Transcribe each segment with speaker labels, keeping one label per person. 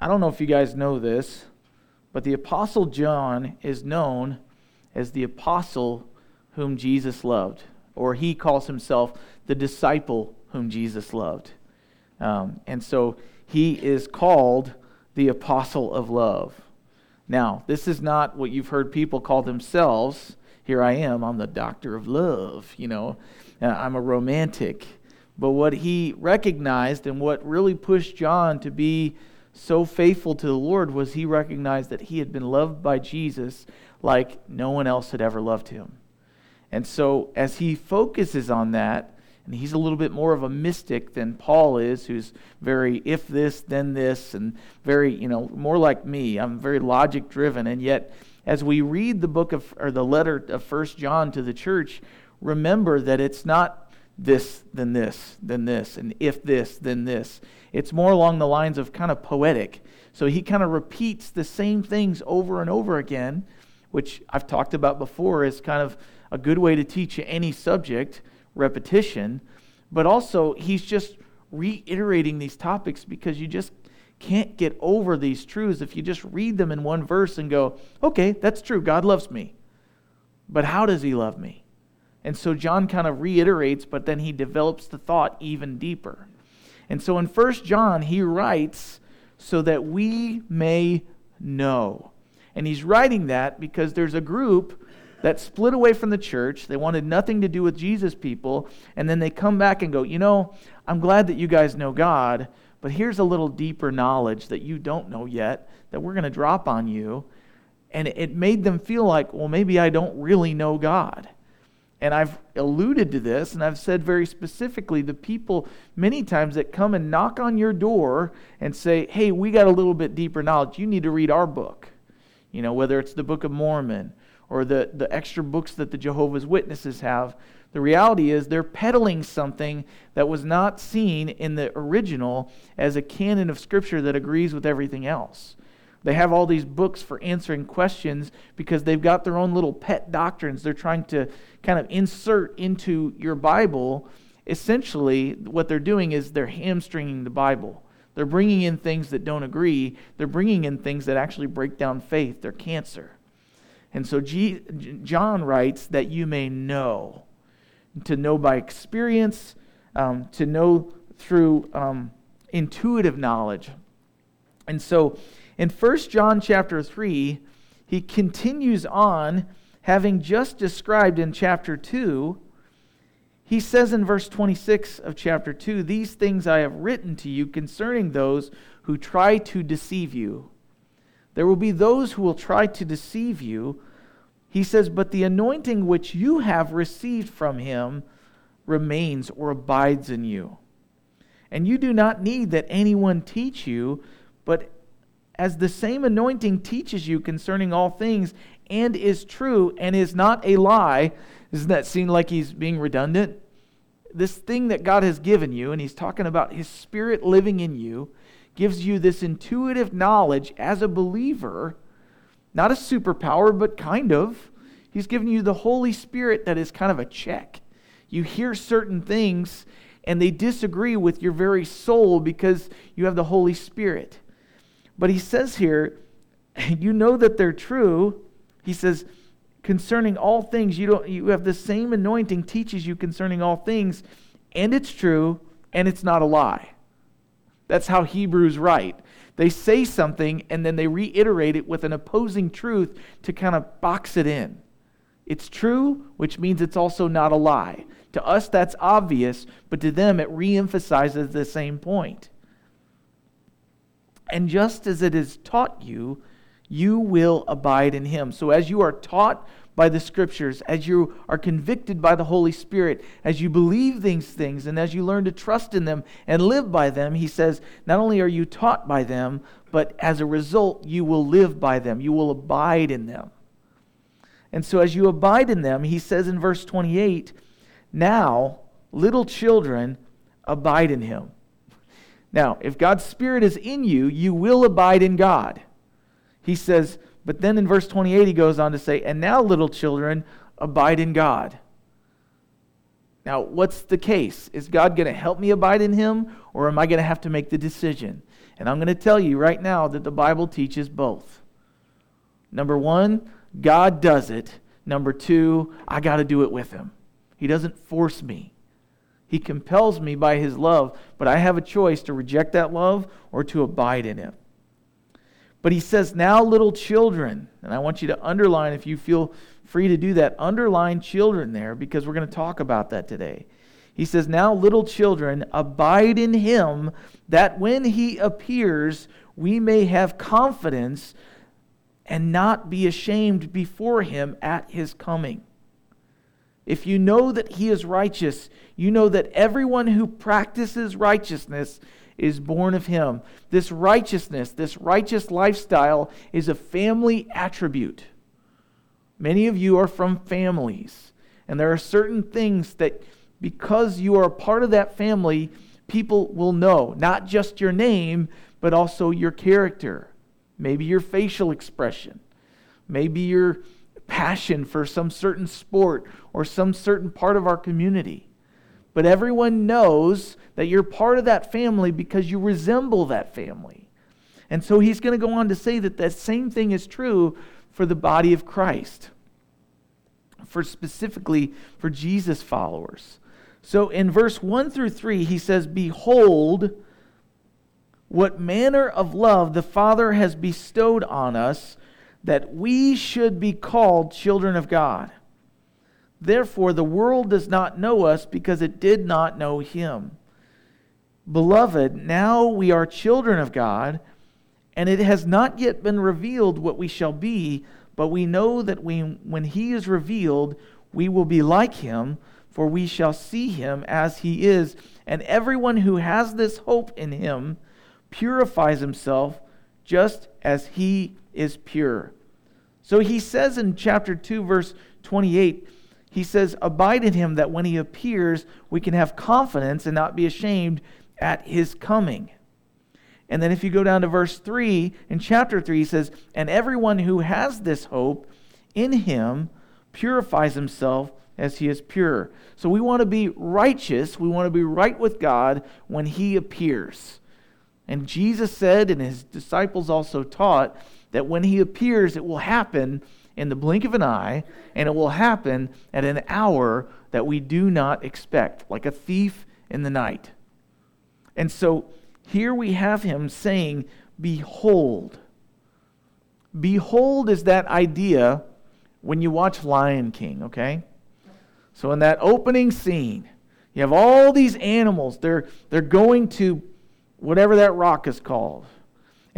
Speaker 1: I don't know if you guys know this, but the Apostle John is known as the apostle whom Jesus loved, or he calls himself the disciple whom Jesus loved. Um, and so he is called the apostle of love. Now, this is not what you've heard people call themselves. Here I am, I'm the doctor of love, you know, uh, I'm a romantic. But what he recognized and what really pushed John to be so faithful to the Lord was he recognized that he had been loved by Jesus like no one else had ever loved him. And so, as he focuses on that, and he's a little bit more of a mystic than Paul is, who's very if this, then this, and very, you know, more like me. I'm very logic driven. And yet, as we read the book of, or the letter of First John to the church, remember that it's not this, then this, then this, and if this, then this. It's more along the lines of kind of poetic. So he kind of repeats the same things over and over again, which I've talked about before is kind of a good way to teach any subject repetition, but also he's just reiterating these topics because you just can't get over these truths if you just read them in one verse and go, okay, that's true. God loves me. But how does he love me? And so John kind of reiterates, but then he develops the thought even deeper. And so in 1 John, he writes, so that we may know. And he's writing that because there's a group that split away from the church. They wanted nothing to do with Jesus people. And then they come back and go, You know, I'm glad that you guys know God, but here's a little deeper knowledge that you don't know yet that we're going to drop on you. And it made them feel like, Well, maybe I don't really know God. And I've alluded to this, and I've said very specifically the people many times that come and knock on your door and say, Hey, we got a little bit deeper knowledge. You need to read our book. You know, whether it's the Book of Mormon or the, the extra books that the Jehovah's Witnesses have. The reality is they're peddling something that was not seen in the original as a canon of Scripture that agrees with everything else. They have all these books for answering questions because they've got their own little pet doctrines they're trying to kind of insert into your Bible. Essentially, what they're doing is they're hamstringing the Bible. They're bringing in things that don't agree, they're bringing in things that actually break down faith. They're cancer. And so G- John writes that you may know, to know by experience, um, to know through um, intuitive knowledge. And so in 1 John chapter 3, he continues on, having just described in chapter 2. He says in verse 26 of chapter 2 These things I have written to you concerning those who try to deceive you. There will be those who will try to deceive you. He says, But the anointing which you have received from him remains or abides in you. And you do not need that anyone teach you, but as the same anointing teaches you concerning all things and is true and is not a lie, doesn't that seem like he's being redundant? This thing that God has given you, and he's talking about his spirit living in you, gives you this intuitive knowledge as a believer, not a superpower, but kind of. He's given you the Holy Spirit that is kind of a check. You hear certain things and they disagree with your very soul because you have the Holy Spirit. But he says here, you know that they're true. He says, concerning all things, you, don't, you have the same anointing teaches you concerning all things, and it's true, and it's not a lie. That's how Hebrews write. They say something and then they reiterate it with an opposing truth to kind of box it in. It's true, which means it's also not a lie. To us, that's obvious, but to them, it reemphasizes the same point. And just as it is taught you, you will abide in him. So, as you are taught by the scriptures, as you are convicted by the Holy Spirit, as you believe these things, and as you learn to trust in them and live by them, he says, not only are you taught by them, but as a result, you will live by them. You will abide in them. And so, as you abide in them, he says in verse 28, now, little children, abide in him. Now, if God's Spirit is in you, you will abide in God. He says, but then in verse 28, he goes on to say, And now, little children, abide in God. Now, what's the case? Is God going to help me abide in him, or am I going to have to make the decision? And I'm going to tell you right now that the Bible teaches both. Number one, God does it. Number two, I got to do it with Him. He doesn't force me. He compels me by His love, but I have a choice to reject that love or to abide in Him. But He says, Now, little children, and I want you to underline if you feel free to do that, underline children there because we're going to talk about that today. He says, Now, little children, abide in Him, that when He appears, we may have confidence and not be ashamed before Him at His coming. If you know that he is righteous, you know that everyone who practices righteousness is born of him. This righteousness, this righteous lifestyle, is a family attribute. Many of you are from families, and there are certain things that, because you are a part of that family, people will know. Not just your name, but also your character, maybe your facial expression, maybe your passion for some certain sport or some certain part of our community. But everyone knows that you're part of that family because you resemble that family. And so he's going to go on to say that that same thing is true for the body of Christ, for specifically for Jesus followers. So in verse 1 through 3, he says, Behold, what manner of love the Father has bestowed on us that we should be called children of God. Therefore, the world does not know us because it did not know him. Beloved, now we are children of God, and it has not yet been revealed what we shall be, but we know that we, when he is revealed, we will be like him, for we shall see him as he is. And everyone who has this hope in him purifies himself just as he is pure. So he says in chapter 2, verse 28, he says, Abide in him that when he appears, we can have confidence and not be ashamed at his coming. And then if you go down to verse 3, in chapter 3, he says, And everyone who has this hope in him purifies himself as he is pure. So we want to be righteous. We want to be right with God when he appears. And Jesus said, and his disciples also taught, that when he appears, it will happen in the blink of an eye, and it will happen at an hour that we do not expect, like a thief in the night. And so here we have him saying, Behold. Behold is that idea when you watch Lion King, okay? So in that opening scene, you have all these animals. They're, they're going to whatever that rock is called.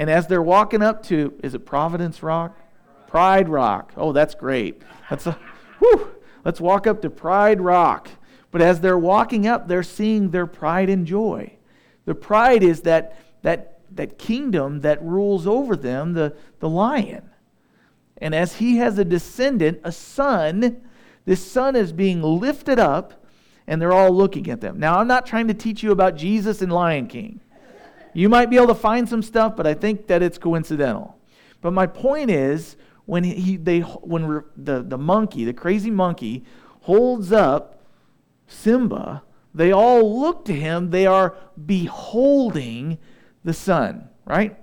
Speaker 1: And as they're walking up to, is it Providence Rock? Pride Rock. Oh, that's great. That's a, whew, let's walk up to Pride Rock. But as they're walking up, they're seeing their pride and joy. The pride is that, that, that kingdom that rules over them, the, the lion. And as he has a descendant, a son, this son is being lifted up, and they're all looking at them. Now, I'm not trying to teach you about Jesus and Lion King. You might be able to find some stuff, but I think that it's coincidental. But my point is, when he they when the, the monkey, the crazy monkey, holds up Simba, they all look to him. They are beholding the son, right?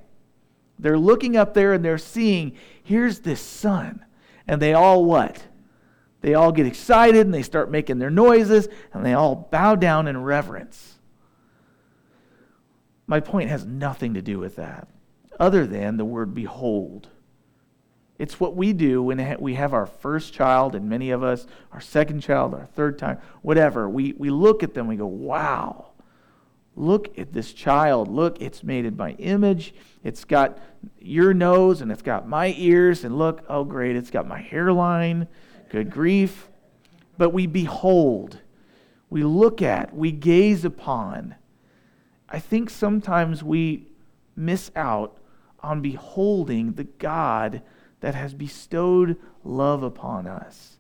Speaker 1: They're looking up there and they're seeing, here's this son. And they all what? They all get excited and they start making their noises and they all bow down in reverence. My point has nothing to do with that, other than the word behold. It's what we do when we have our first child, and many of us, our second child, our third time, whatever. We, we look at them, we go, wow, look at this child. Look, it's made in my image. It's got your nose and it's got my ears. And look, oh, great, it's got my hairline. Good grief. But we behold, we look at, we gaze upon. I think sometimes we miss out on beholding the God that has bestowed love upon us.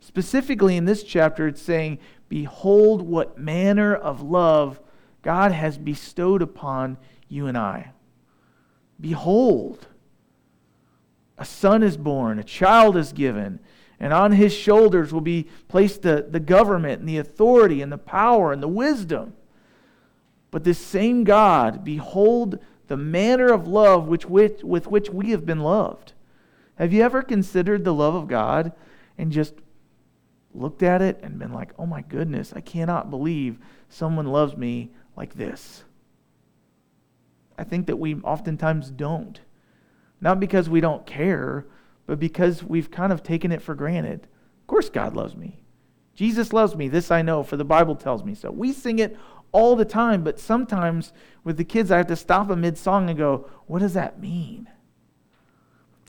Speaker 1: Specifically in this chapter, it's saying, Behold what manner of love God has bestowed upon you and I. Behold, a son is born, a child is given, and on his shoulders will be placed the, the government and the authority and the power and the wisdom. But this same God, behold the manner of love which, which, with which we have been loved. Have you ever considered the love of God and just looked at it and been like, oh my goodness, I cannot believe someone loves me like this? I think that we oftentimes don't. Not because we don't care, but because we've kind of taken it for granted. Of course, God loves me. Jesus loves me. This I know, for the Bible tells me so. We sing it all the time, but sometimes with the kids, I have to stop a mid song and go, What does that mean?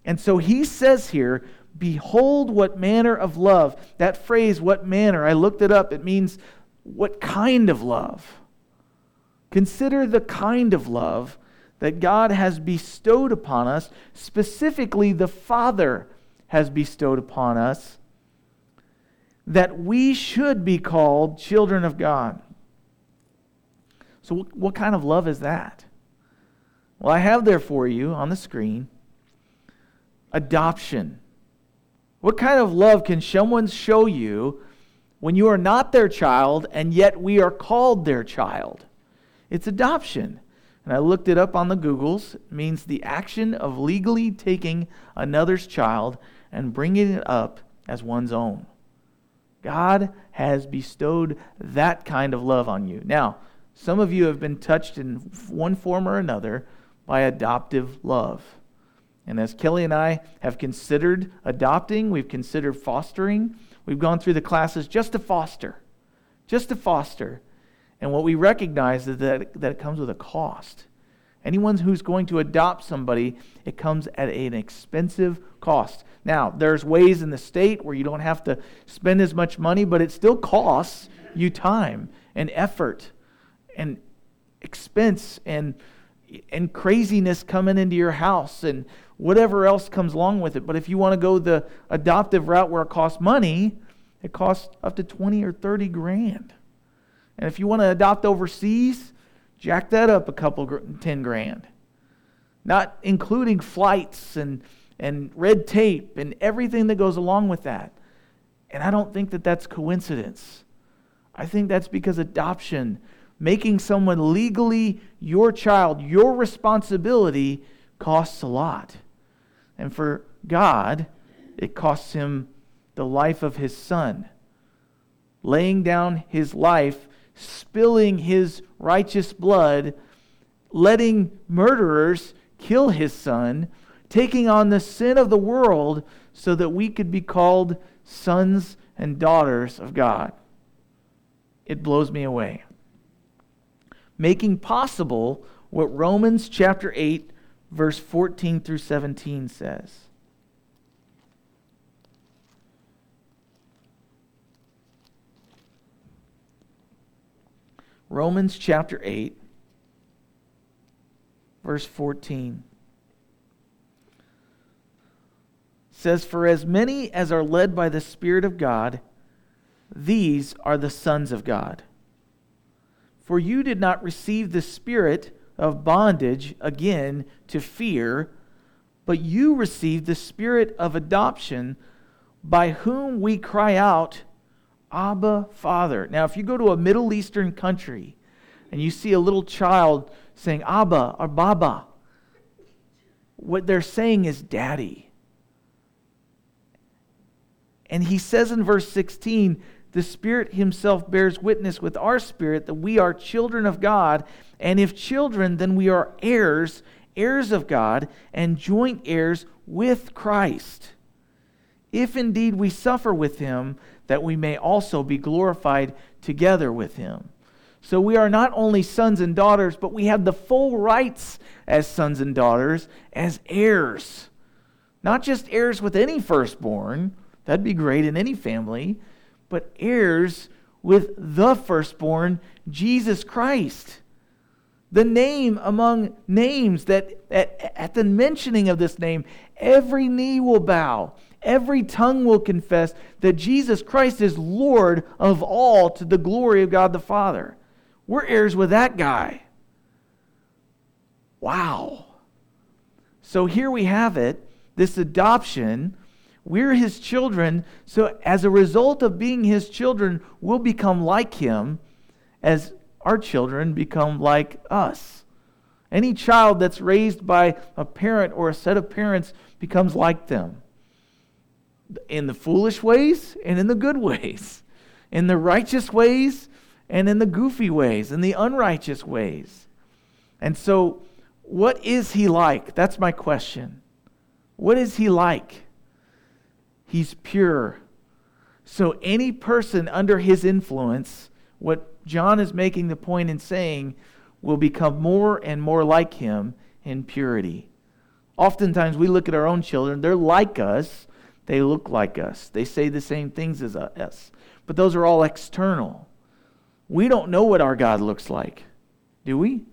Speaker 1: And so he says here, Behold what manner of love. That phrase, what manner, I looked it up. It means what kind of love. Consider the kind of love that God has bestowed upon us, specifically the Father has bestowed upon us, that we should be called children of God. So, what kind of love is that? Well, I have there for you on the screen adoption. What kind of love can someone show you when you are not their child and yet we are called their child? It's adoption. And I looked it up on the Googles. It means the action of legally taking another's child and bringing it up as one's own. God has bestowed that kind of love on you. Now, some of you have been touched in one form or another by adoptive love. And as Kelly and I have considered adopting, we've considered fostering, we've gone through the classes just to foster, just to foster. And what we recognize is that, that it comes with a cost. Anyone who's going to adopt somebody, it comes at an expensive cost. Now, there's ways in the state where you don't have to spend as much money, but it still costs you time and effort and expense and and craziness coming into your house and whatever else comes along with it. But if you want to go the adoptive route where it costs money, it costs up to 20 or 30 grand. And if you want to adopt overseas, jack that up a couple, 10 grand. Not including flights and, and red tape and everything that goes along with that. And I don't think that that's coincidence. I think that's because adoption, making someone legally your child, your responsibility, costs a lot. And for God, it costs him the life of his son, laying down his life spilling his righteous blood, letting murderers kill his son, taking on the sin of the world so that we could be called sons and daughters of God. It blows me away. Making possible what Romans chapter 8, verse 14 through 17 says. Romans chapter 8, verse 14 says, For as many as are led by the Spirit of God, these are the sons of God. For you did not receive the spirit of bondage again to fear, but you received the spirit of adoption, by whom we cry out, Abba, Father. Now, if you go to a Middle Eastern country and you see a little child saying Abba or Baba, what they're saying is Daddy. And he says in verse 16, the Spirit Himself bears witness with our spirit that we are children of God, and if children, then we are heirs, heirs of God, and joint heirs with Christ. If indeed we suffer with Him, that we may also be glorified together with him. So we are not only sons and daughters, but we have the full rights as sons and daughters, as heirs. Not just heirs with any firstborn, that'd be great in any family, but heirs with the firstborn, Jesus Christ. The name among names that at, at the mentioning of this name, every knee will bow every tongue will confess that Jesus Christ is Lord of all to the glory of God the Father. We're heirs with that guy. Wow. So here we have it this adoption. We're his children. So, as a result of being his children, we'll become like him as our children become like us. Any child that's raised by a parent or a set of parents becomes like them in the foolish ways and in the good ways, in the righteous ways and in the goofy ways, in the unrighteous ways. And so, what is he like? That's my question. What is he like? He's pure. So, any person under his influence, what John is making the point in saying, will become more and more like him in purity. Oftentimes, we look at our own children, they're like us, they look like us, they say the same things as us, but those are all external. We don't know what our God looks like, do we?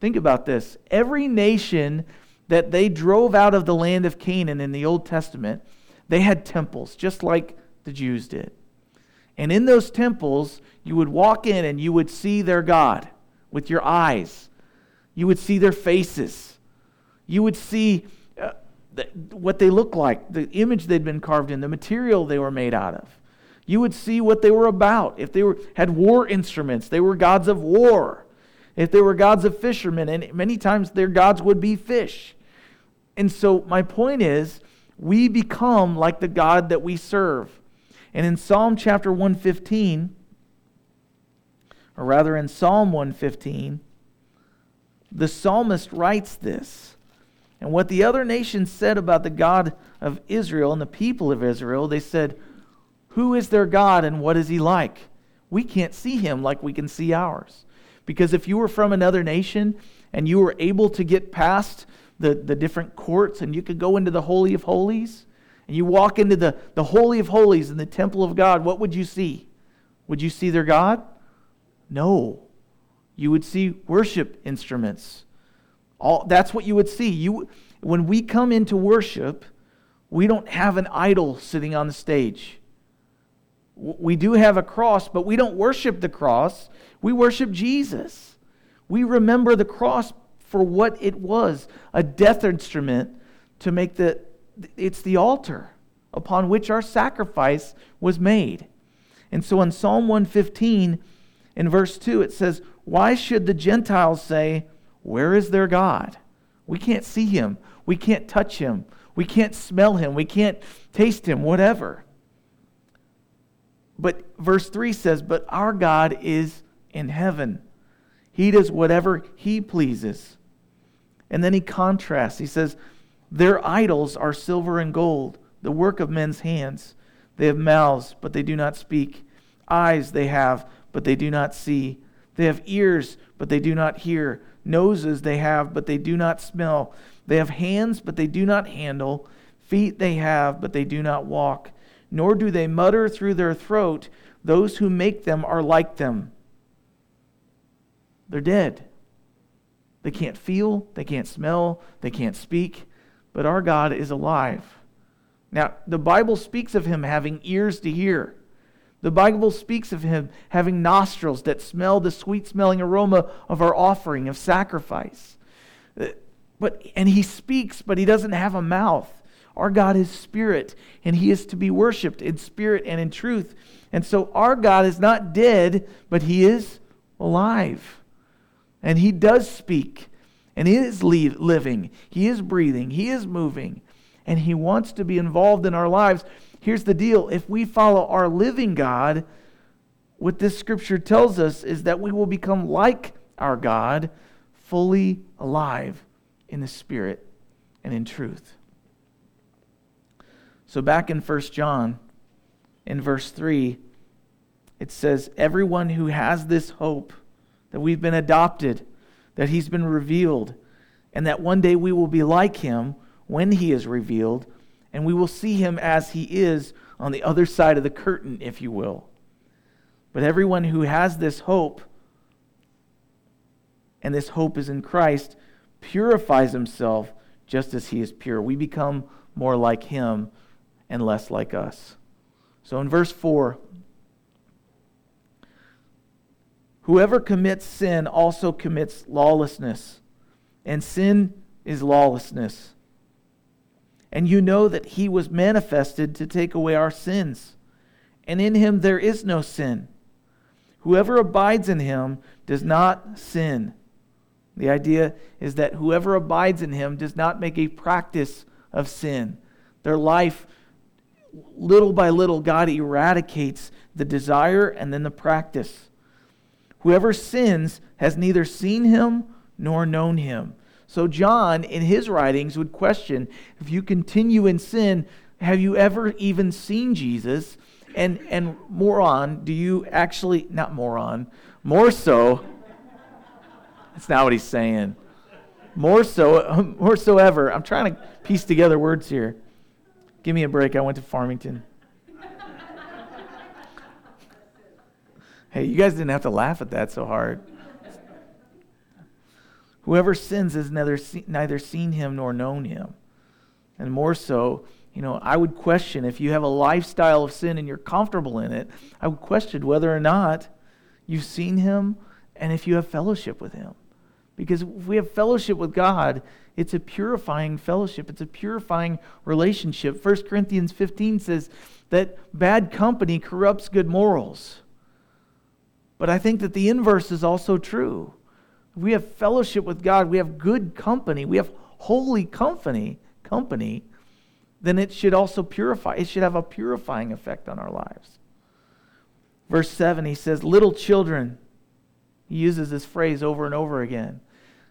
Speaker 1: Think about this. Every nation that they drove out of the land of Canaan in the Old Testament, they had temples, just like the Jews did. And in those temples, you would walk in and you would see their God with your eyes. You would see their faces. You would see uh, what they looked like, the image they'd been carved in, the material they were made out of. You would see what they were about. If they were, had war instruments, they were gods of war. If they were gods of fishermen, and many times their gods would be fish. And so, my point is, we become like the God that we serve. And in Psalm chapter 115, or rather in Psalm 115, the psalmist writes this. And what the other nations said about the God of Israel and the people of Israel, they said, Who is their God and what is he like? We can't see him like we can see ours. Because if you were from another nation and you were able to get past the, the different courts and you could go into the Holy of Holies and you walk into the, the Holy of Holies in the temple of God, what would you see? Would you see their God? No. You would see worship instruments. All, that's what you would see. You, when we come into worship, we don't have an idol sitting on the stage. We do have a cross, but we don't worship the cross. We worship Jesus. We remember the cross for what it was a death instrument to make the, it's the altar upon which our sacrifice was made. And so in Psalm 115, in verse 2, it says, Why should the Gentiles say, Where is their God? We can't see him. We can't touch him. We can't smell him. We can't taste him, whatever. But verse 3 says, But our God is in heaven. He does whatever he pleases. And then he contrasts. He says, Their idols are silver and gold, the work of men's hands. They have mouths, but they do not speak. Eyes they have, but they do not see. They have ears, but they do not hear. Noses they have, but they do not smell. They have hands, but they do not handle. Feet they have, but they do not walk. Nor do they mutter through their throat. Those who make them are like them. They're dead. They can't feel, they can't smell, they can't speak, but our God is alive. Now, the Bible speaks of him having ears to hear. The Bible speaks of him having nostrils that smell the sweet smelling aroma of our offering of sacrifice. Uh, but, and he speaks, but he doesn't have a mouth. Our God is spirit, and he is to be worshiped in spirit and in truth. And so our God is not dead, but he is alive. And he does speak, and he is living, he is breathing, he is moving, and he wants to be involved in our lives. Here's the deal if we follow our living God, what this scripture tells us is that we will become like our God, fully alive in the Spirit and in truth. So, back in 1 John, in verse 3, it says, Everyone who has this hope that we've been adopted, that he's been revealed, and that one day we will be like him when he is revealed, and we will see him as he is on the other side of the curtain, if you will. But everyone who has this hope, and this hope is in Christ, purifies himself just as he is pure. We become more like him and less like us. So in verse 4, whoever commits sin also commits lawlessness, and sin is lawlessness and you know that he was manifested to take away our sins. And in him there is no sin. Whoever abides in him does not sin. The idea is that whoever abides in him does not make a practice of sin. Their life, little by little, God eradicates the desire and then the practice. Whoever sins has neither seen him nor known him. So, John, in his writings, would question if you continue in sin, have you ever even seen Jesus? And, and moron, do you actually, not moron, more so, that's not what he's saying. More so, more so ever. I'm trying to piece together words here. Give me a break. I went to Farmington. Hey, you guys didn't have to laugh at that so hard. Whoever sins has neither, neither seen him nor known him. And more so, you know, I would question if you have a lifestyle of sin and you're comfortable in it, I would question whether or not you've seen him and if you have fellowship with him. Because if we have fellowship with God, it's a purifying fellowship, it's a purifying relationship. 1 Corinthians 15 says that bad company corrupts good morals. But I think that the inverse is also true. We have fellowship with God, we have good company, we have holy company, company, then it should also purify. It should have a purifying effect on our lives. Verse 7, he says, Little children, he uses this phrase over and over again.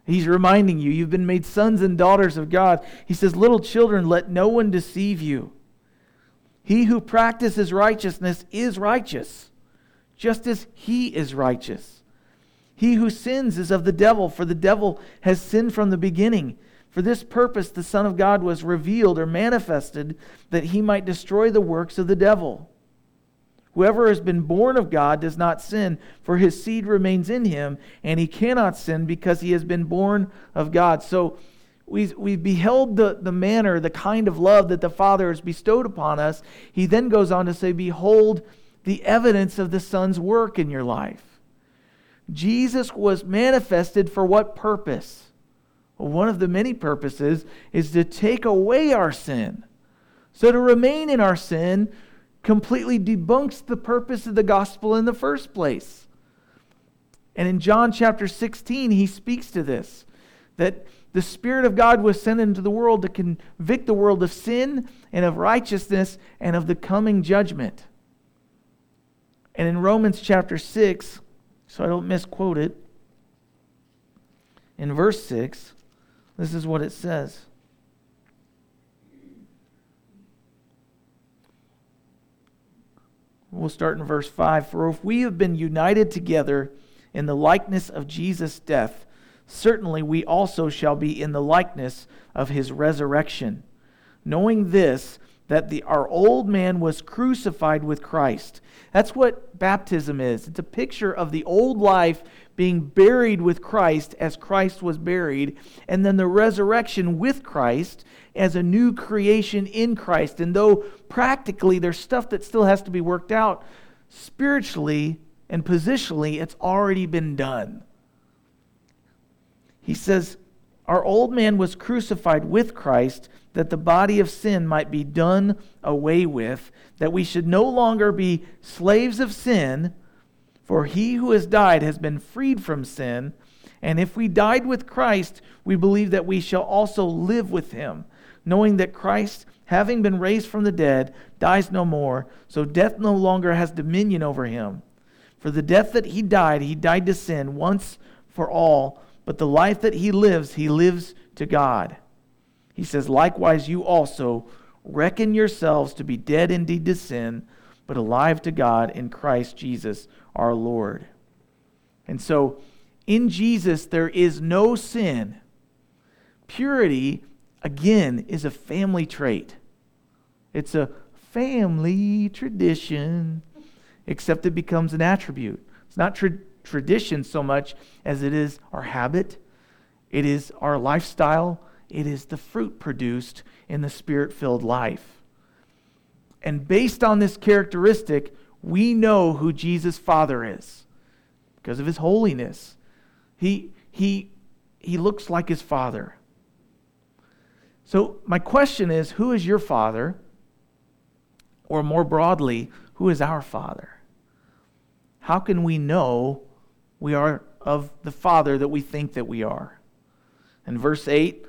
Speaker 1: He's reminding you, you've been made sons and daughters of God. He says, Little children, let no one deceive you. He who practices righteousness is righteous, just as he is righteous. He who sins is of the devil, for the devil has sinned from the beginning. For this purpose, the Son of God was revealed or manifested that he might destroy the works of the devil. Whoever has been born of God does not sin, for his seed remains in him, and he cannot sin because he has been born of God. So we, we beheld the, the manner, the kind of love that the Father has bestowed upon us. He then goes on to say, Behold the evidence of the Son's work in your life. Jesus was manifested for what purpose? Well, one of the many purposes is to take away our sin. So to remain in our sin completely debunks the purpose of the gospel in the first place. And in John chapter 16, he speaks to this that the Spirit of God was sent into the world to convict the world of sin and of righteousness and of the coming judgment. And in Romans chapter 6, so I don't misquote it, in verse 6, this is what it says. We'll start in verse 5. For if we have been united together in the likeness of Jesus' death, certainly we also shall be in the likeness of his resurrection. Knowing this, that the, our old man was crucified with Christ. That's what baptism is. It's a picture of the old life being buried with Christ as Christ was buried, and then the resurrection with Christ as a new creation in Christ. And though practically there's stuff that still has to be worked out, spiritually and positionally, it's already been done. He says, Our old man was crucified with Christ that the body of sin might be done away with, that we should no longer be slaves of sin for he who has died has been freed from sin. And if we died with Christ, we believe that we shall also live with him, knowing that Christ, having been raised from the dead, dies no more, so death no longer has dominion over him. For the death that he died, he died to sin once for all, but the life that he lives, he lives to God. He says, Likewise, you also reckon yourselves to be dead indeed to sin, but alive to God in Christ Jesus our Lord. And so, in Jesus, there is no sin. Purity, again, is a family trait. It's a family tradition, except it becomes an attribute. It's not tra- tradition so much as it is our habit, it is our lifestyle, it is the fruit produced in the spirit filled life. And based on this characteristic, we know who Jesus' Father is because of his holiness. He, he, he looks like his Father. So, my question is who is your Father? Or more broadly, who is our Father? How can we know we are of the Father that we think that we are. In verse 8,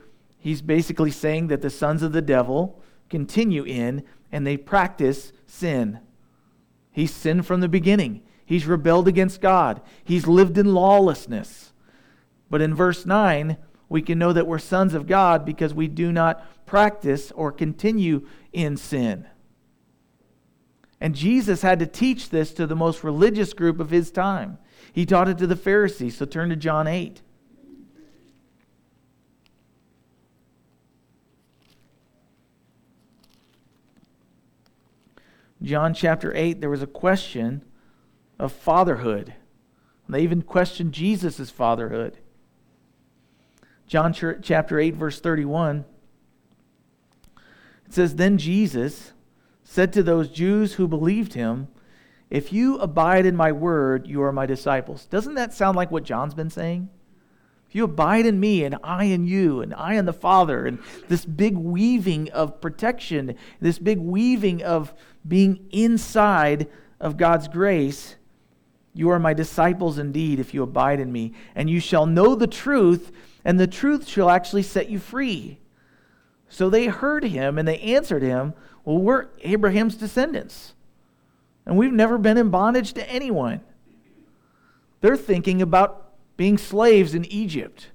Speaker 1: he's basically saying that the sons of the devil continue in and they practice sin. He's sinned from the beginning. He's rebelled against God. He's lived in lawlessness. But in verse 9, we can know that we're sons of God because we do not practice or continue in sin. And Jesus had to teach this to the most religious group of his time. He taught it to the Pharisees. So turn to John 8. John chapter 8, there was a question of fatherhood. They even questioned Jesus' fatherhood. John chapter 8, verse 31. It says, Then Jesus said to those Jews who believed him, If you abide in my word, you are my disciples. Doesn't that sound like what John's been saying? You abide in me and I in you and I in the Father, and this big weaving of protection, this big weaving of being inside of God's grace, you are my disciples indeed if you abide in me, and you shall know the truth, and the truth shall actually set you free. So they heard him and they answered him, Well, we're Abraham's descendants, and we've never been in bondage to anyone. They're thinking about being slaves in Egypt.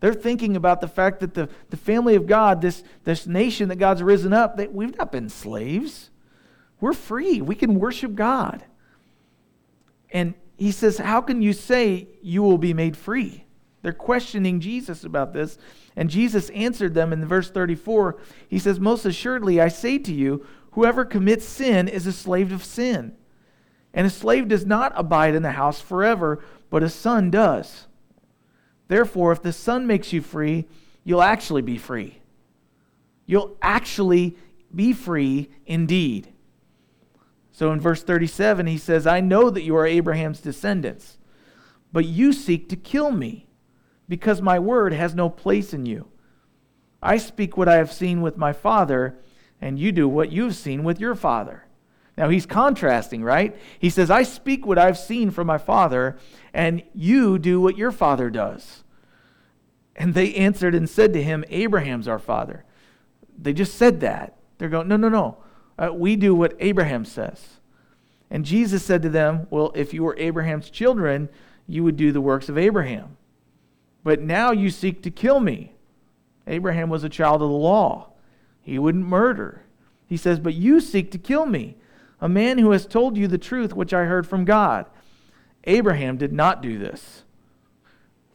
Speaker 1: They're thinking about the fact that the, the family of God, this, this nation that God's risen up, they, we've not been slaves. We're free. We can worship God. And he says, How can you say you will be made free? They're questioning Jesus about this. And Jesus answered them in verse 34. He says, Most assuredly, I say to you, whoever commits sin is a slave of sin. And a slave does not abide in the house forever, but a son does. Therefore, if the son makes you free, you'll actually be free. You'll actually be free indeed. So in verse 37, he says, I know that you are Abraham's descendants, but you seek to kill me because my word has no place in you. I speak what I have seen with my father, and you do what you've seen with your father. Now he's contrasting, right? He says, I speak what I've seen from my father, and you do what your father does. And they answered and said to him, Abraham's our father. They just said that. They're going, no, no, no. Uh, we do what Abraham says. And Jesus said to them, Well, if you were Abraham's children, you would do the works of Abraham. But now you seek to kill me. Abraham was a child of the law, he wouldn't murder. He says, But you seek to kill me, a man who has told you the truth which I heard from God. Abraham did not do this.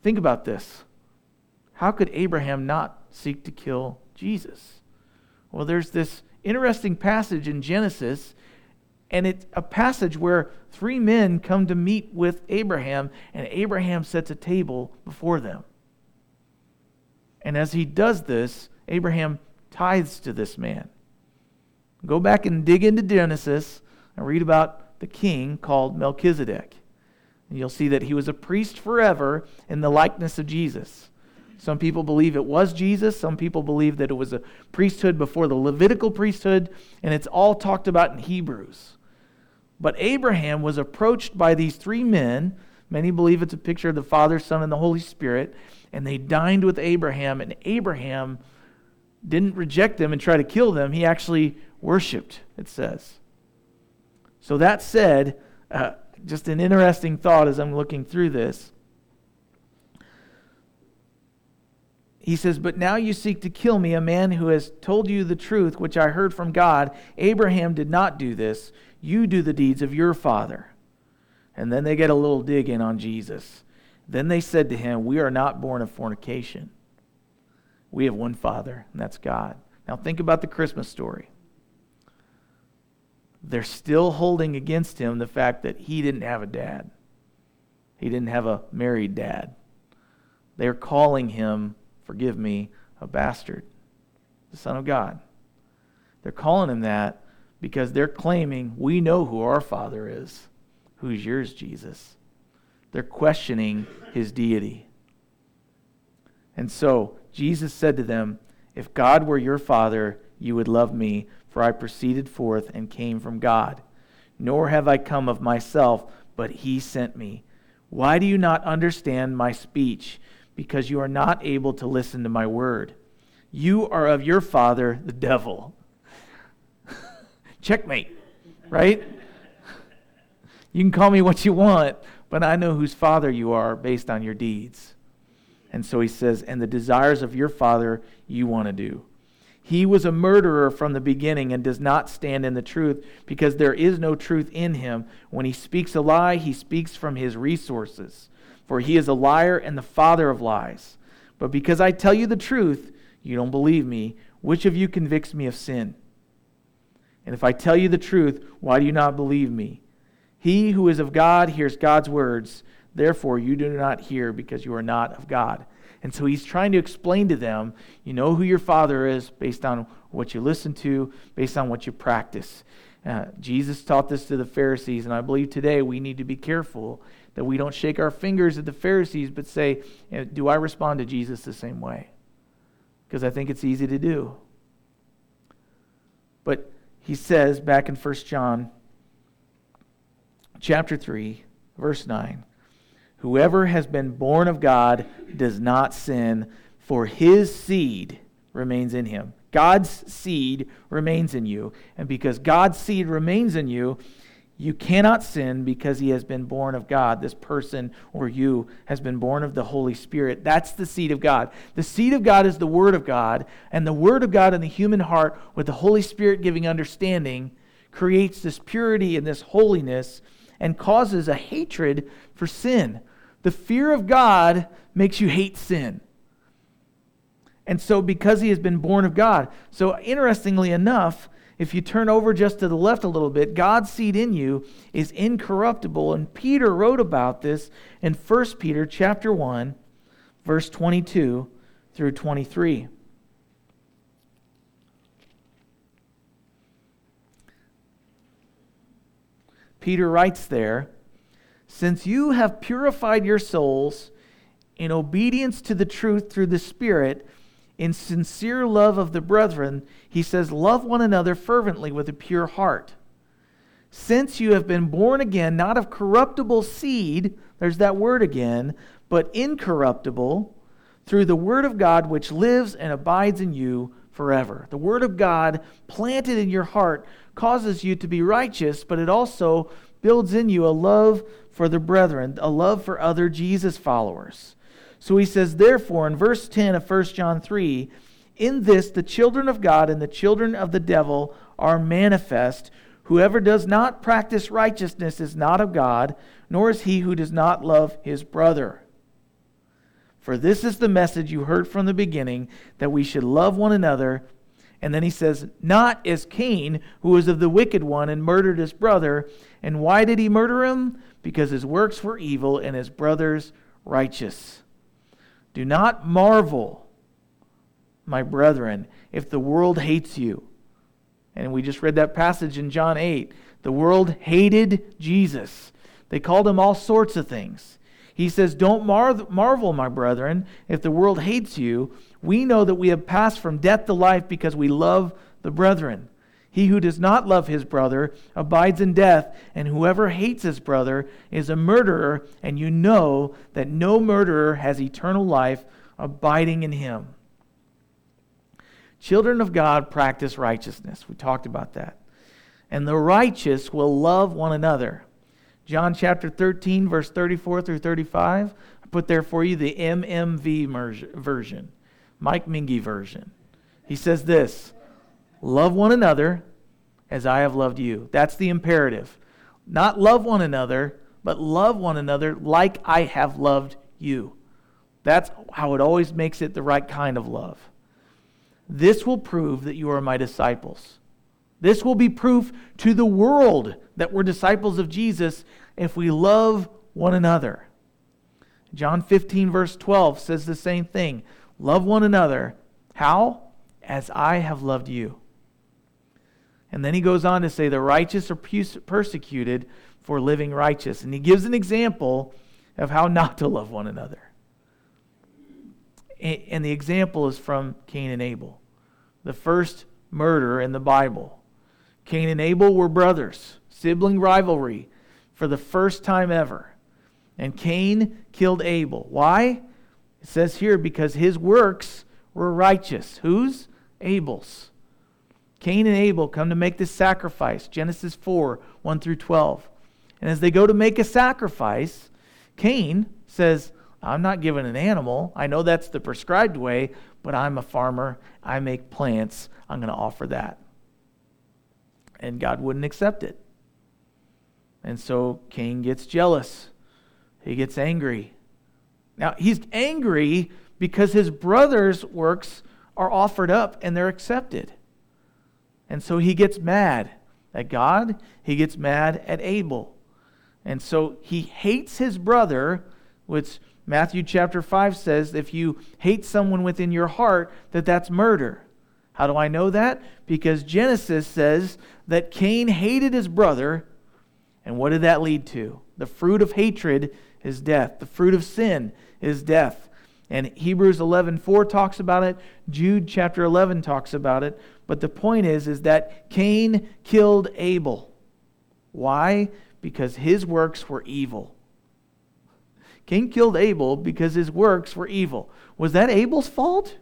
Speaker 1: Think about this. How could Abraham not seek to kill Jesus? Well, there's this interesting passage in Genesis, and it's a passage where three men come to meet with Abraham, and Abraham sets a table before them. And as he does this, Abraham tithes to this man. Go back and dig into Genesis and read about the king called Melchizedek. And you'll see that he was a priest forever in the likeness of Jesus. Some people believe it was Jesus. Some people believe that it was a priesthood before the Levitical priesthood, and it's all talked about in Hebrews. But Abraham was approached by these three men. Many believe it's a picture of the Father, Son, and the Holy Spirit. And they dined with Abraham, and Abraham didn't reject them and try to kill them. He actually worshiped, it says. So, that said, uh, just an interesting thought as I'm looking through this. he says, But now you seek to kill me, a man who has told you the truth, which I heard from God. Abraham did not do this. You do the deeds of your father. And then they get a little dig in on Jesus. Then they said to him, We are not born of fornication. We have one father, and that's God. Now think about the Christmas story. They're still holding against him the fact that he didn't have a dad, he didn't have a married dad. They're calling him forgive me, a bastard, the Son of God. They're calling him that because they're claiming, we know who our Father is. Who's yours, Jesus? They're questioning his deity. And so Jesus said to them, If God were your Father, you would love me, for I proceeded forth and came from God. Nor have I come of myself, but he sent me. Why do you not understand my speech? Because you are not able to listen to my word. You are of your father, the devil. Checkmate, right? You can call me what you want, but I know whose father you are based on your deeds. And so he says, and the desires of your father you want to do. He was a murderer from the beginning and does not stand in the truth because there is no truth in him. When he speaks a lie, he speaks from his resources, for he is a liar and the father of lies. But because I tell you the truth, you don't believe me. Which of you convicts me of sin? And if I tell you the truth, why do you not believe me? He who is of God hears God's words. Therefore, you do not hear because you are not of God. And so he's trying to explain to them you know who your father is based on what you listen to, based on what you practice. Uh, Jesus taught this to the Pharisees, and I believe today we need to be careful that we don't shake our fingers at the Pharisees, but say, Do I respond to Jesus the same way? Because I think it's easy to do. But he says back in 1 John chapter 3, verse 9 Whoever has been born of God does not sin, for his seed remains in him. God's seed remains in you. And because God's seed remains in you, you cannot sin because he has been born of God. This person or you has been born of the Holy Spirit. That's the seed of God. The seed of God is the Word of God, and the Word of God in the human heart, with the Holy Spirit giving understanding, creates this purity and this holiness and causes a hatred for sin. The fear of God makes you hate sin. And so, because he has been born of God. So, interestingly enough, if you turn over just to the left a little bit, God's seed in you is incorruptible. And Peter wrote about this in 1 Peter chapter 1, verse 22 through 23. Peter writes there, since you have purified your souls in obedience to the truth through the Spirit, in sincere love of the brethren, he says, Love one another fervently with a pure heart. Since you have been born again, not of corruptible seed, there's that word again, but incorruptible, through the word of God which lives and abides in you forever. The word of God planted in your heart causes you to be righteous, but it also builds in you a love for the brethren, a love for other Jesus followers. So he says, therefore, in verse 10 of 1 John 3, in this the children of God and the children of the devil are manifest. Whoever does not practice righteousness is not of God, nor is he who does not love his brother. For this is the message you heard from the beginning, that we should love one another. And then he says, Not as Cain, who was of the wicked one and murdered his brother. And why did he murder him? because his works were evil and his brothers righteous. Do not marvel, my brethren, if the world hates you. And we just read that passage in John 8. The world hated Jesus, they called him all sorts of things. He says, Don't mar- marvel, my brethren, if the world hates you. We know that we have passed from death to life because we love the brethren. He who does not love his brother abides in death, and whoever hates his brother is a murderer, and you know that no murderer has eternal life abiding in him. Children of God practice righteousness. We talked about that. And the righteous will love one another. John chapter 13, verse 34 through 35. I put there for you the MMV version, Mike Mingy version. He says this. Love one another as I have loved you. That's the imperative. Not love one another, but love one another like I have loved you. That's how it always makes it the right kind of love. This will prove that you are my disciples. This will be proof to the world that we're disciples of Jesus if we love one another. John 15, verse 12 says the same thing Love one another. How? As I have loved you. And then he goes on to say, the righteous are persecuted for living righteous. And he gives an example of how not to love one another. And the example is from Cain and Abel, the first murder in the Bible. Cain and Abel were brothers, sibling rivalry for the first time ever. And Cain killed Abel. Why? It says here, because his works were righteous. Whose? Abel's. Cain and Abel come to make this sacrifice. Genesis 4 1 through 12. And as they go to make a sacrifice, Cain says, I'm not giving an animal. I know that's the prescribed way, but I'm a farmer. I make plants. I'm going to offer that. And God wouldn't accept it. And so Cain gets jealous. He gets angry. Now, he's angry because his brother's works are offered up and they're accepted. And so he gets mad at God, he gets mad at Abel. And so he hates his brother, which Matthew chapter 5 says if you hate someone within your heart, that that's murder. How do I know that? Because Genesis says that Cain hated his brother, and what did that lead to? The fruit of hatred is death. The fruit of sin is death. And Hebrews 11:4 talks about it, Jude chapter 11 talks about it, but the point is is that Cain killed Abel. Why? Because his works were evil. Cain killed Abel because his works were evil. Was that Abel's fault?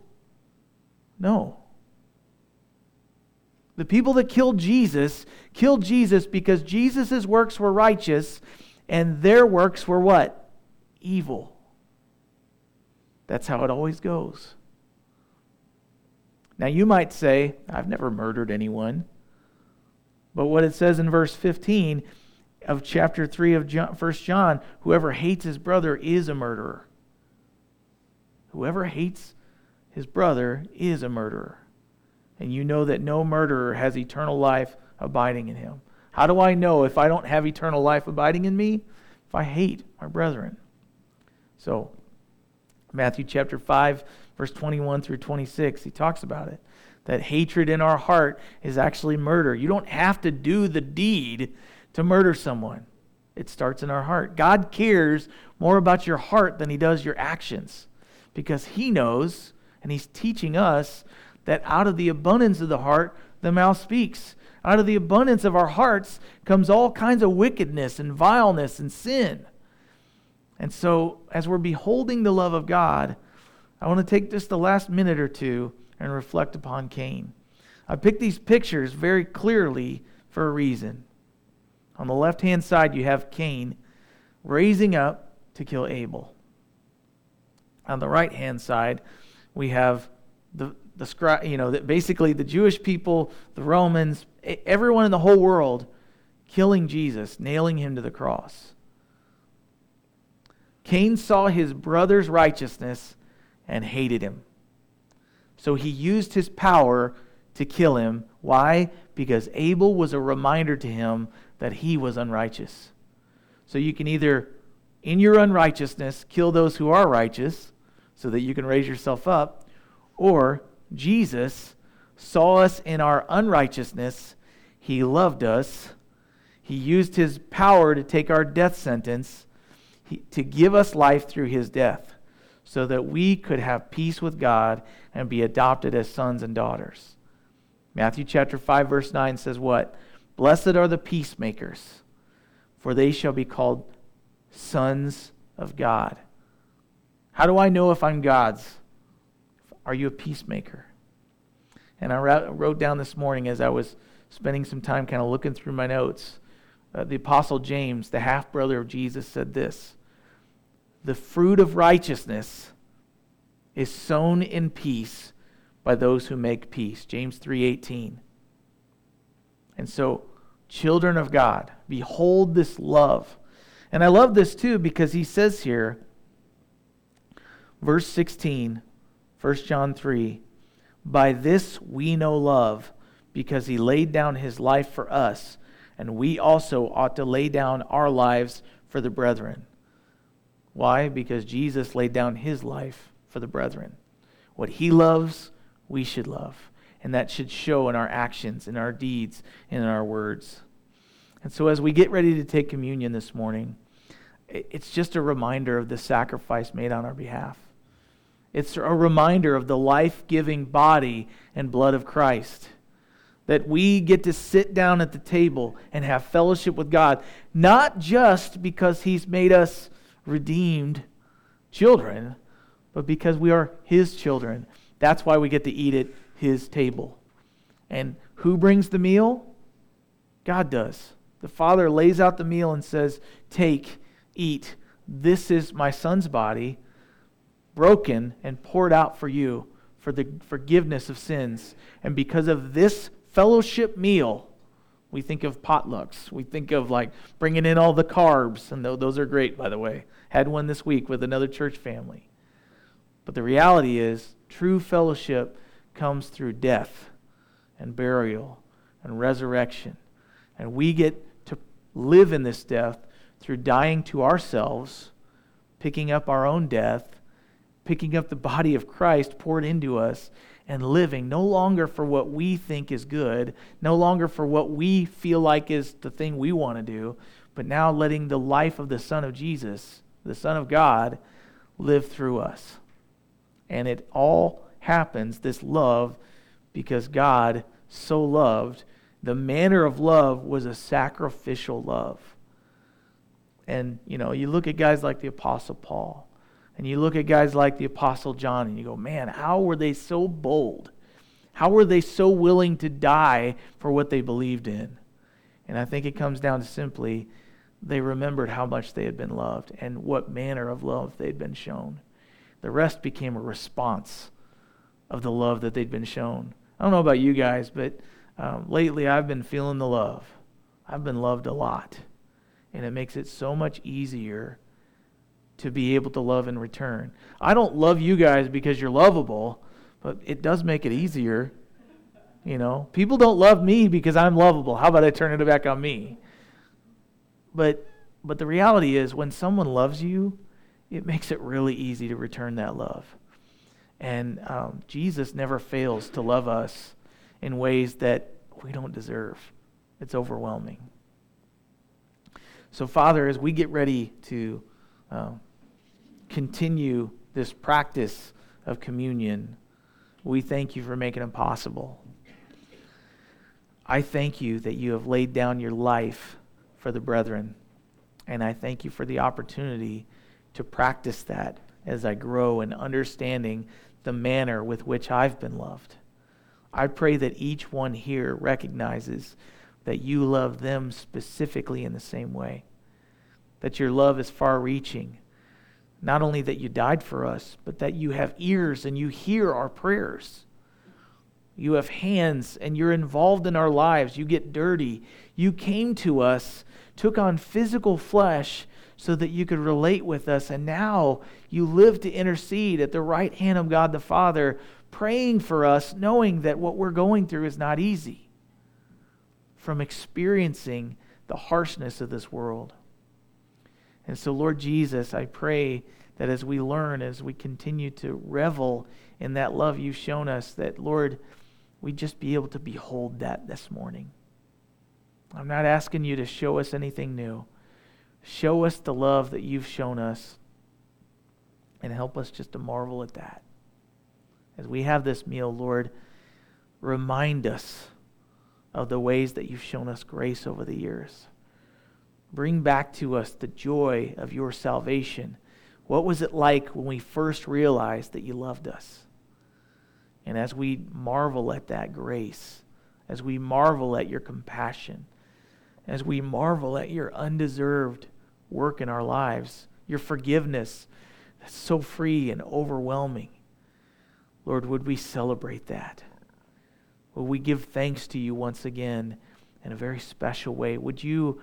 Speaker 1: No. The people that killed Jesus killed Jesus because Jesus' works were righteous and their works were what? Evil. That's how it always goes. Now, you might say, I've never murdered anyone. But what it says in verse 15 of chapter 3 of John, 1 John whoever hates his brother is a murderer. Whoever hates his brother is a murderer. And you know that no murderer has eternal life abiding in him. How do I know if I don't have eternal life abiding in me? If I hate my brethren. So, Matthew chapter 5, verse 21 through 26, he talks about it. That hatred in our heart is actually murder. You don't have to do the deed to murder someone, it starts in our heart. God cares more about your heart than he does your actions because he knows, and he's teaching us, that out of the abundance of the heart, the mouth speaks. Out of the abundance of our hearts comes all kinds of wickedness and vileness and sin. And so, as we're beholding the love of God, I want to take just the last minute or two and reflect upon Cain. I picked these pictures very clearly for a reason. On the left hand side, you have Cain raising up to kill Abel. On the right hand side, we have the, the you know, basically the Jewish people, the Romans, everyone in the whole world killing Jesus, nailing him to the cross. Cain saw his brother's righteousness and hated him. So he used his power to kill him. Why? Because Abel was a reminder to him that he was unrighteous. So you can either, in your unrighteousness, kill those who are righteous so that you can raise yourself up, or Jesus saw us in our unrighteousness. He loved us. He used his power to take our death sentence to give us life through his death so that we could have peace with God and be adopted as sons and daughters. Matthew chapter 5 verse 9 says what? Blessed are the peacemakers, for they shall be called sons of God. How do I know if I'm God's? Are you a peacemaker? And I wrote down this morning as I was spending some time kind of looking through my notes. Uh, the Apostle James, the half brother of Jesus, said this the fruit of righteousness is sown in peace by those who make peace. James 3:18. And so, children of God, behold this love. And I love this too because he says here verse 16, 1 John 3, by this we know love because he laid down his life for us, and we also ought to lay down our lives for the brethren. Why? Because Jesus laid down his life for the brethren. What he loves, we should love. And that should show in our actions, in our deeds, and in our words. And so, as we get ready to take communion this morning, it's just a reminder of the sacrifice made on our behalf. It's a reminder of the life giving body and blood of Christ. That we get to sit down at the table and have fellowship with God, not just because He's made us redeemed children, but because we are His children. That's why we get to eat at His table. And who brings the meal? God does. The Father lays out the meal and says, Take, eat. This is my Son's body, broken and poured out for you for the forgiveness of sins. And because of this fellowship meal, we think of potlucks. We think of like bringing in all the carbs, and those are great, by the way. Had one this week with another church family. But the reality is, true fellowship comes through death and burial and resurrection. And we get to live in this death through dying to ourselves, picking up our own death, picking up the body of Christ poured into us, and living no longer for what we think is good, no longer for what we feel like is the thing we want to do, but now letting the life of the Son of Jesus, the Son of God, live through us. And it all happens, this love, because God so loved. The manner of love was a sacrificial love. And, you know, you look at guys like the Apostle Paul and you look at guys like the Apostle John and you go, man, how were they so bold? How were they so willing to die for what they believed in? And I think it comes down to simply they remembered how much they had been loved and what manner of love they'd been shown. The rest became a response of the love that they'd been shown. I don't know about you guys, but um, lately I've been feeling the love. I've been loved a lot. And it makes it so much easier to be able to love in return. I don't love you guys because you're lovable, but it does make it easier. You know, people don't love me because I'm lovable. How about I turn it back on me? But but the reality is when someone loves you, it makes it really easy to return that love. And um, Jesus never fails to love us in ways that we don't deserve. It's overwhelming. So, Father, as we get ready to uh, continue this practice of communion, we thank you for making it possible. I thank you that you have laid down your life for the brethren. And I thank you for the opportunity to practice that as I grow in understanding the manner with which I've been loved. I pray that each one here recognizes that you love them specifically in the same way, that your love is far reaching not only that you died for us, but that you have ears and you hear our prayers. You have hands and you're involved in our lives. You get dirty. You came to us, took on physical flesh so that you could relate with us. And now you live to intercede at the right hand of God the Father, praying for us, knowing that what we're going through is not easy from experiencing the harshness of this world. And so, Lord Jesus, I pray that as we learn, as we continue to revel in that love you've shown us, that, Lord, we just be able to behold that this morning. I'm not asking you to show us anything new. Show us the love that you've shown us and help us just to marvel at that. As we have this meal, Lord, remind us of the ways that you've shown us grace over the years. Bring back to us the joy of your salvation. What was it like when we first realized that you loved us? And as we marvel at that grace, as we marvel at your compassion, as we marvel at your undeserved work in our lives, your forgiveness that's so free and overwhelming, Lord, would we celebrate that? Would we give thanks to you once again in a very special way? Would you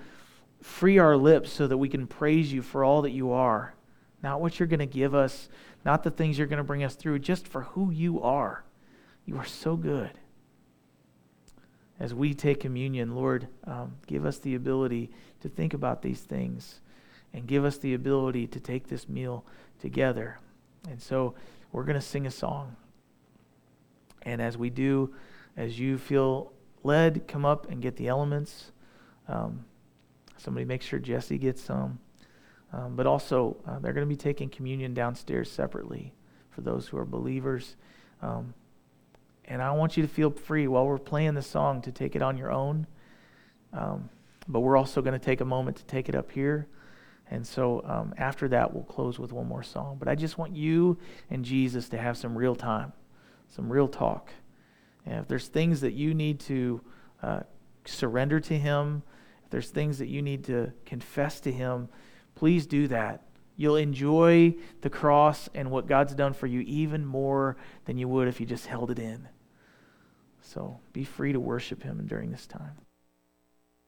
Speaker 1: Free our lips so that we can praise you for all that you are. Not what you're going to give us, not the things you're going to bring us through, just for who you are. You are so good. As we take communion, Lord, um, give us the ability to think about these things and give us the ability to take this meal together. And so we're going to sing a song. And as we do, as you feel led, come up and get the elements. Um, Somebody make sure Jesse gets some. Um, but also, uh, they're going to be taking communion downstairs separately for those who are believers. Um, and I want you to feel free while we're playing the song to take it on your own. Um, but we're also going to take a moment to take it up here And so um, after that, we'll close with one more song. But I just want you and Jesus to have some real time, some real talk. And if there's things that you need to uh, surrender to Him, if there's things that you need to confess to Him, please do that. You'll enjoy the cross and what God's done for you even more than you would if you just held it in. So be free to worship Him during this time.